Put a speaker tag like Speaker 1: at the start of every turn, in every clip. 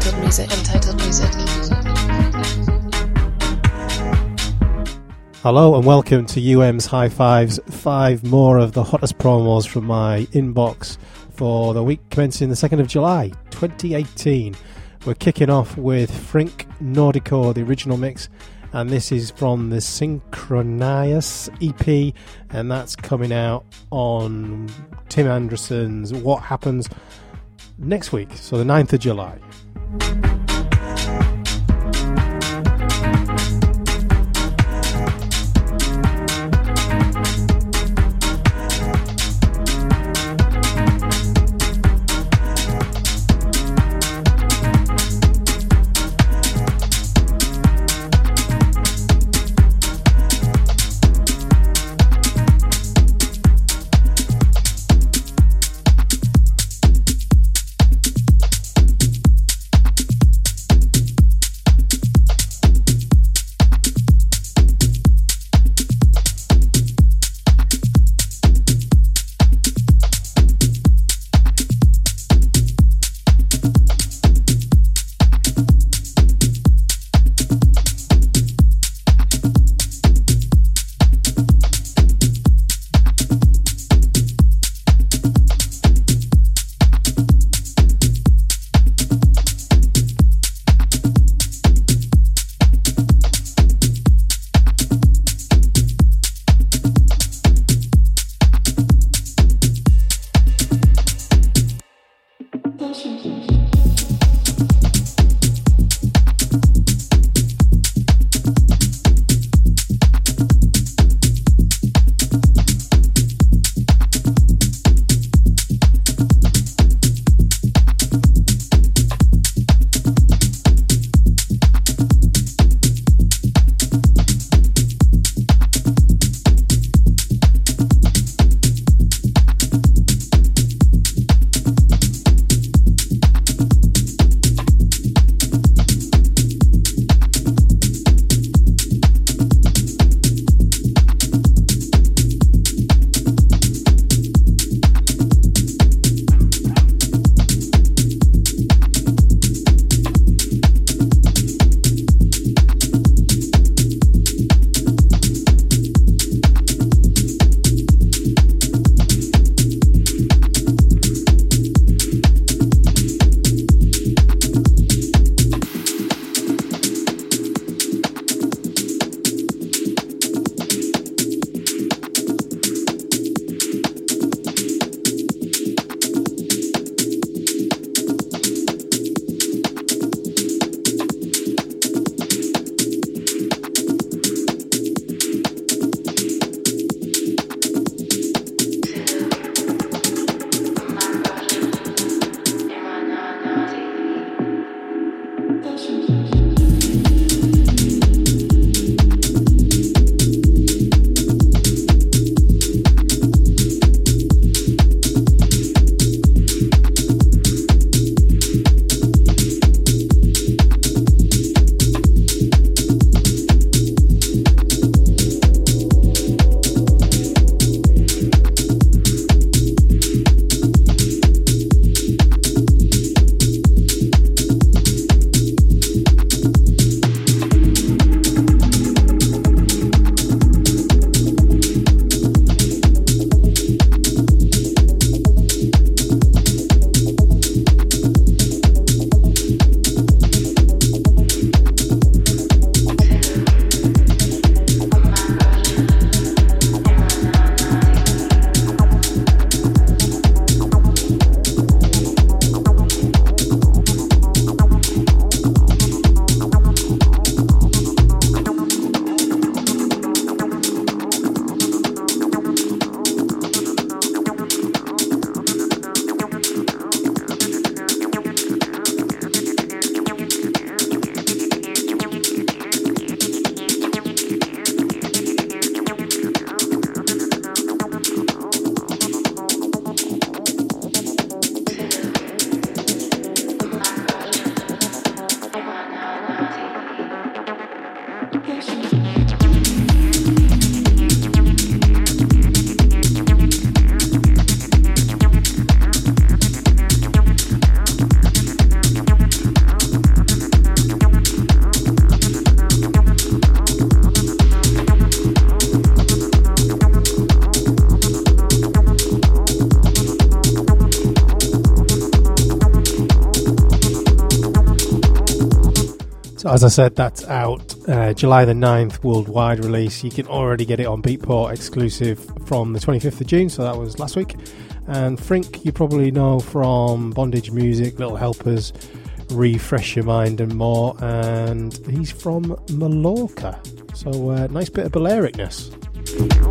Speaker 1: Untitled Music. Untitled Music.
Speaker 2: Hello and welcome to UM's High Fives. Five more of the hottest promos from my inbox for the week commencing the 2nd of July 2018. We're kicking off with Frink Nordico, the original mix, and this is from the Synchronias EP, and that's coming out on Tim Anderson's What Happens next week, so the 9th of July. Thank you. As I said, that's out uh, July the 9th, worldwide release. You can already get it on Beatport exclusive from the 25th of June, so that was last week. And Frink, you probably know from Bondage Music, Little Helpers, Refresh Your Mind, and more. And he's from Mallorca, so uh, nice bit of Balearicness.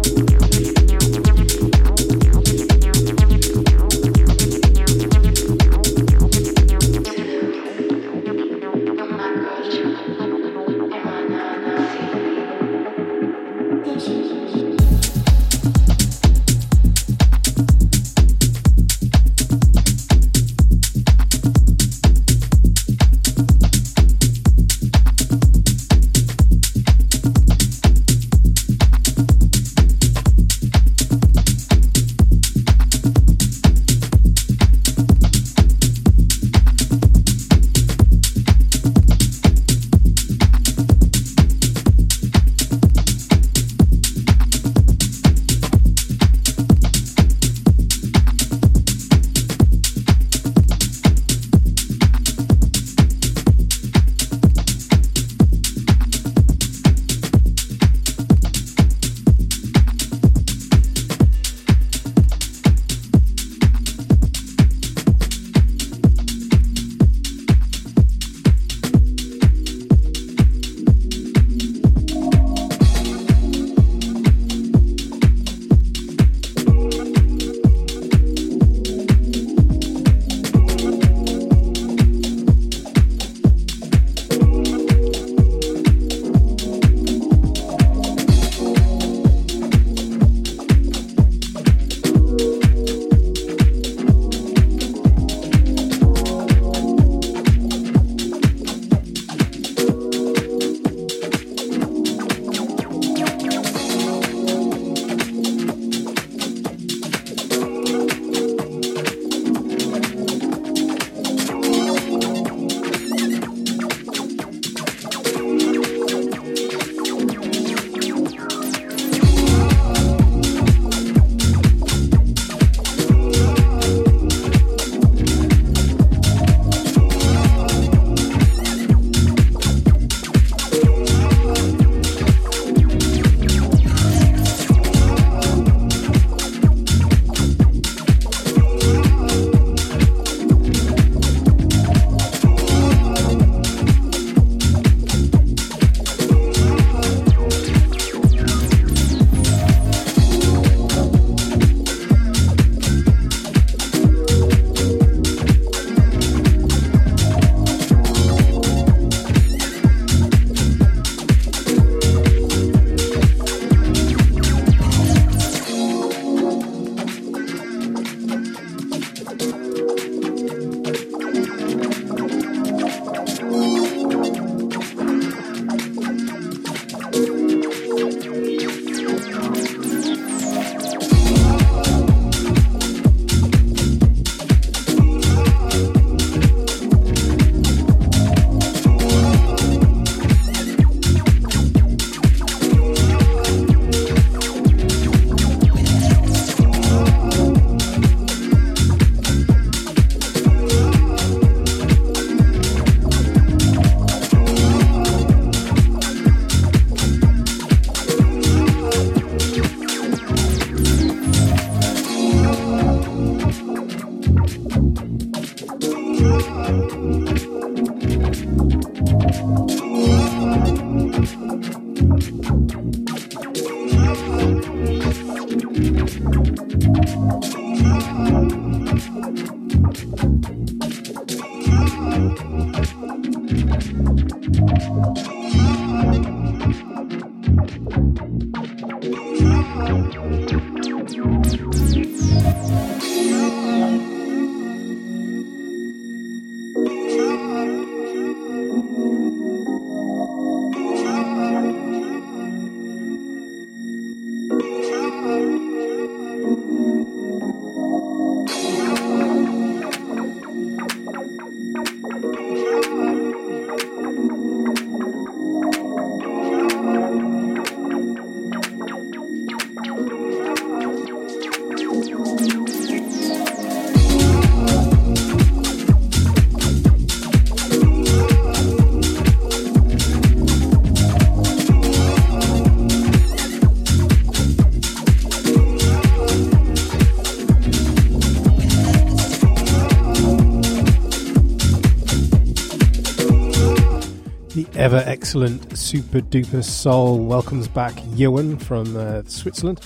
Speaker 2: Excellent Super Duper Soul welcomes back Ewan from uh, Switzerland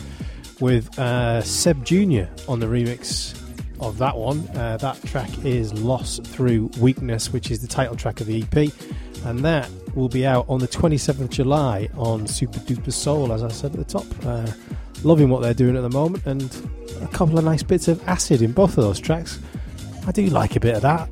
Speaker 2: with uh, Seb Jr. on the remix of that one. Uh, that track is Lost Through Weakness, which is the title track of the EP, and that will be out on the 27th of July on Super Duper Soul, as I said at the top. Uh, loving what they're doing at the moment, and a couple of nice bits of acid in both of those tracks. I do like a bit of that.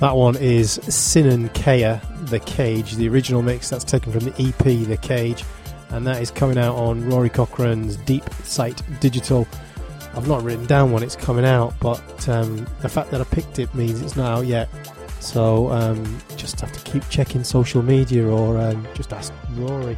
Speaker 2: That one is Sinan Kea, The Cage, the original mix that's taken from the EP The Cage, and that is coming out on Rory Cochrane's Deep Sight Digital. I've not written down when it's coming out, but um, the fact that I picked it means it's not out yet. So um, just have to keep checking social media or um, just ask Rory.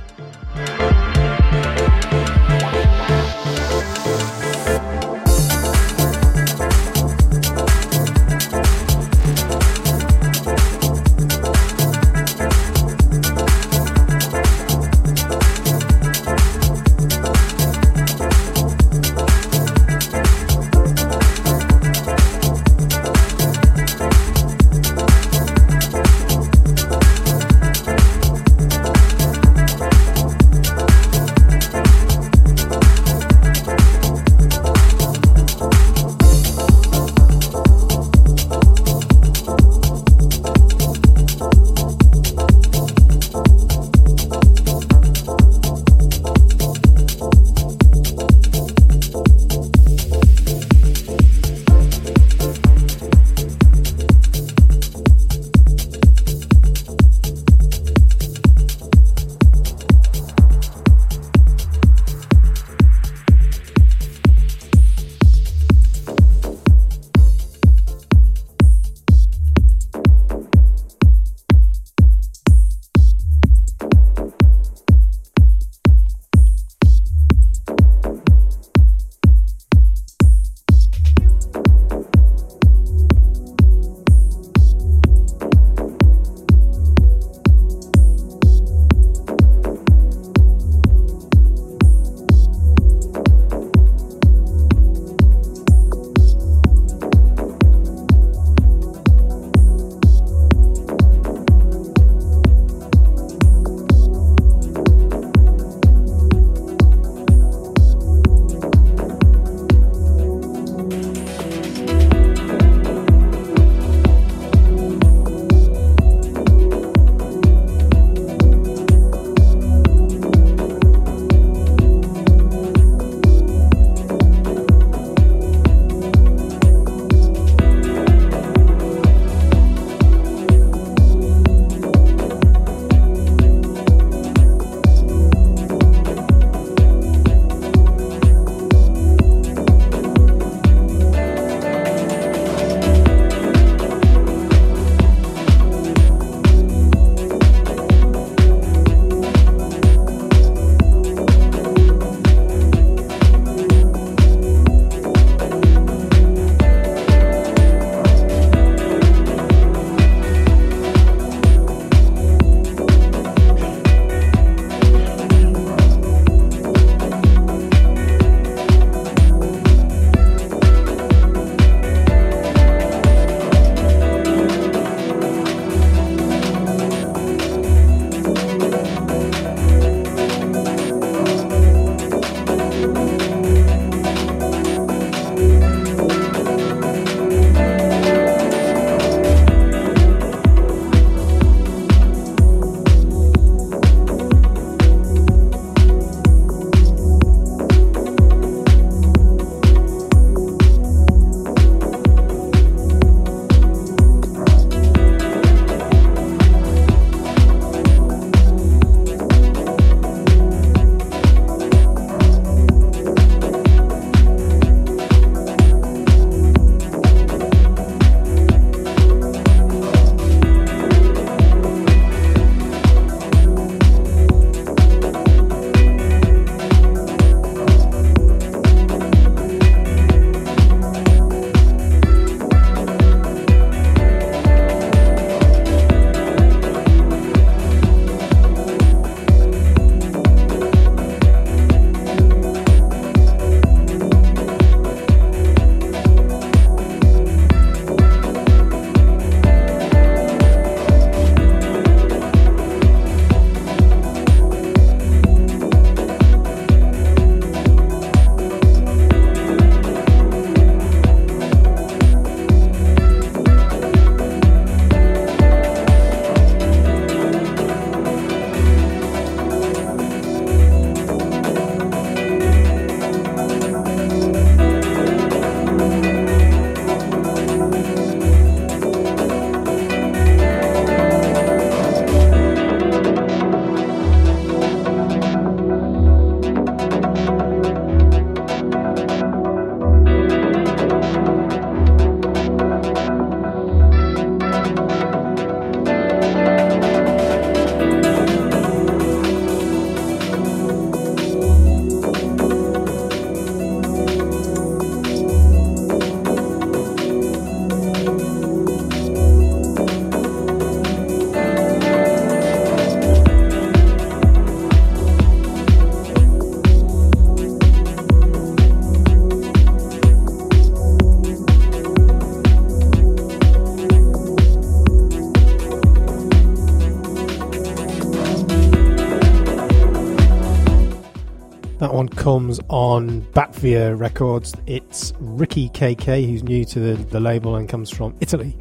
Speaker 3: On Batvia Records. It's Ricky KK, who's new to the, the label and comes from Italy.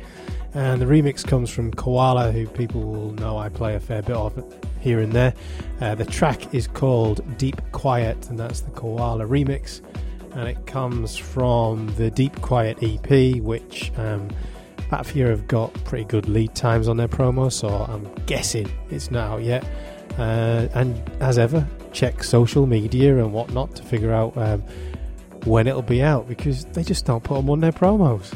Speaker 3: And the remix comes from Koala, who people will know I play a fair bit of here and there. Uh, the track is called Deep Quiet, and that's the Koala remix. And it comes from the Deep Quiet EP, which um, Batvia have got pretty good lead times on their promo, so I'm guessing it's not out yet. Uh, and as ever, check social media and whatnot to figure out um, when it'll be out because they just don't put them on their promos.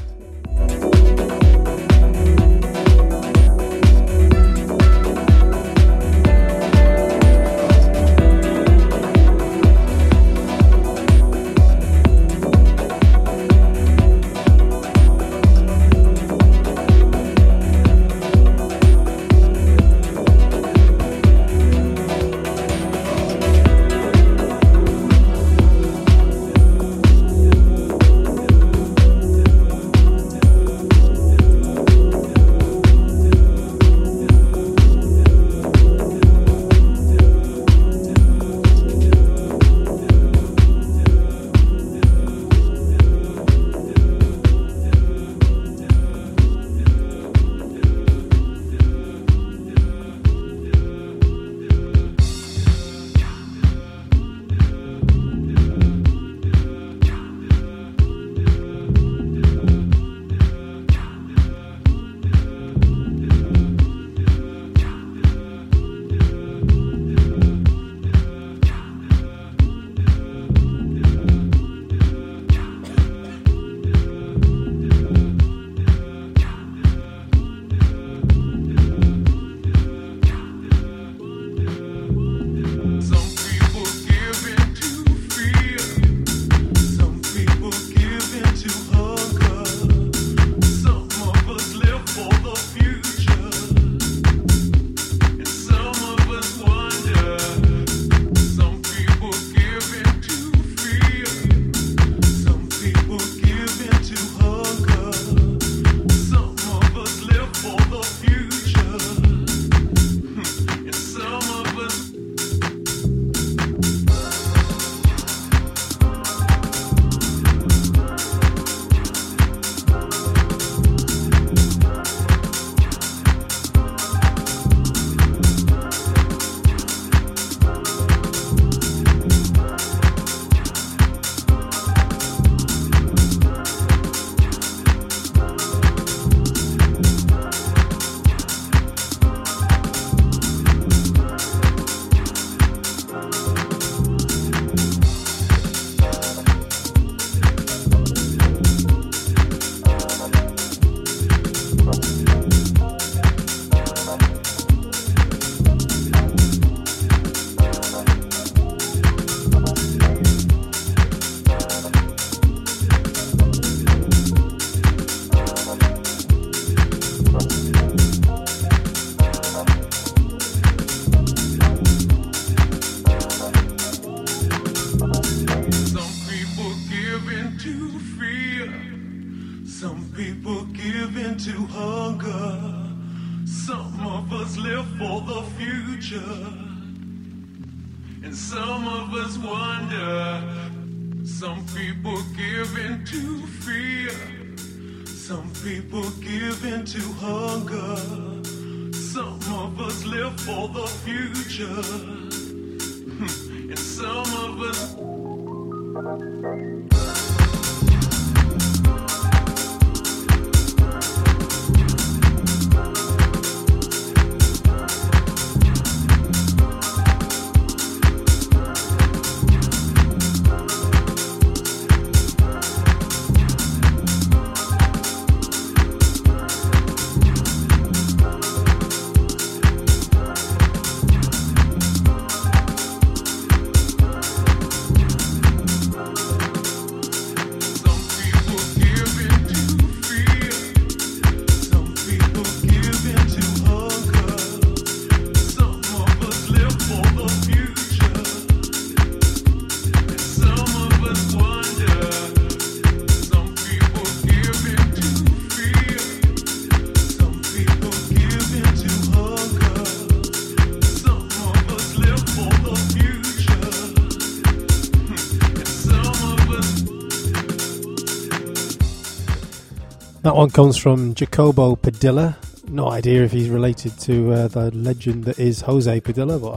Speaker 2: One comes from Jacobo Padilla. No idea if he's related to uh, the legend that is Jose Padilla, but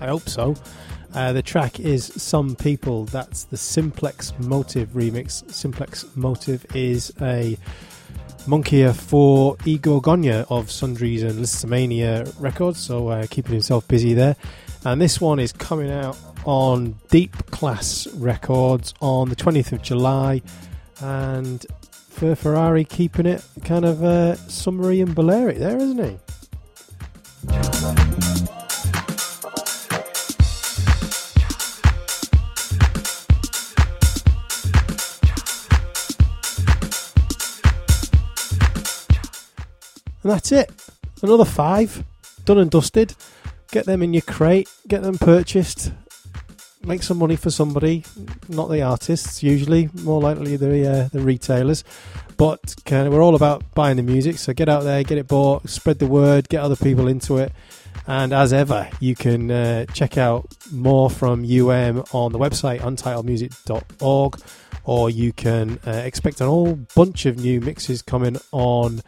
Speaker 2: I, I hope so. Uh, the track is Some People. That's the Simplex Motive remix. Simplex Motive is a monkeyer for Igor Gonya of Sundries and Listomania Records, so uh, keeping himself busy there. And this one is coming out on Deep Class Records on the 20th of July. And for Ferrari, keeping it kind of uh, summery and Balearic there, isn't he? And that's it. Another five, done and dusted. Get them in your crate, get them purchased, make some money for somebody, not the artists usually, more likely the uh, the retailers. But kind of, we're all about buying the music, so get out there, get it bought, spread the word, get other people into it. And as ever, you can uh, check out more from UM on the website untitledmusic.org, or you can uh, expect an whole bunch of new mixes coming on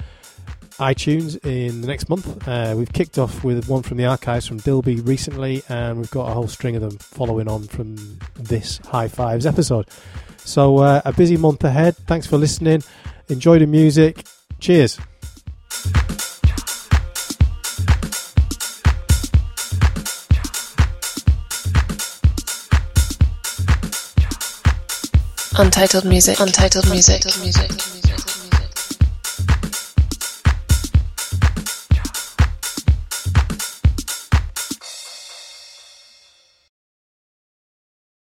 Speaker 2: iTunes in the next month. Uh, we've kicked off with one from the archives from Dilby recently, and we've got a whole string of them following on from this High Fives episode. So, uh, a busy month ahead. Thanks for listening. Enjoy the music. Cheers.
Speaker 1: Untitled music. Untitled music. Untitled music.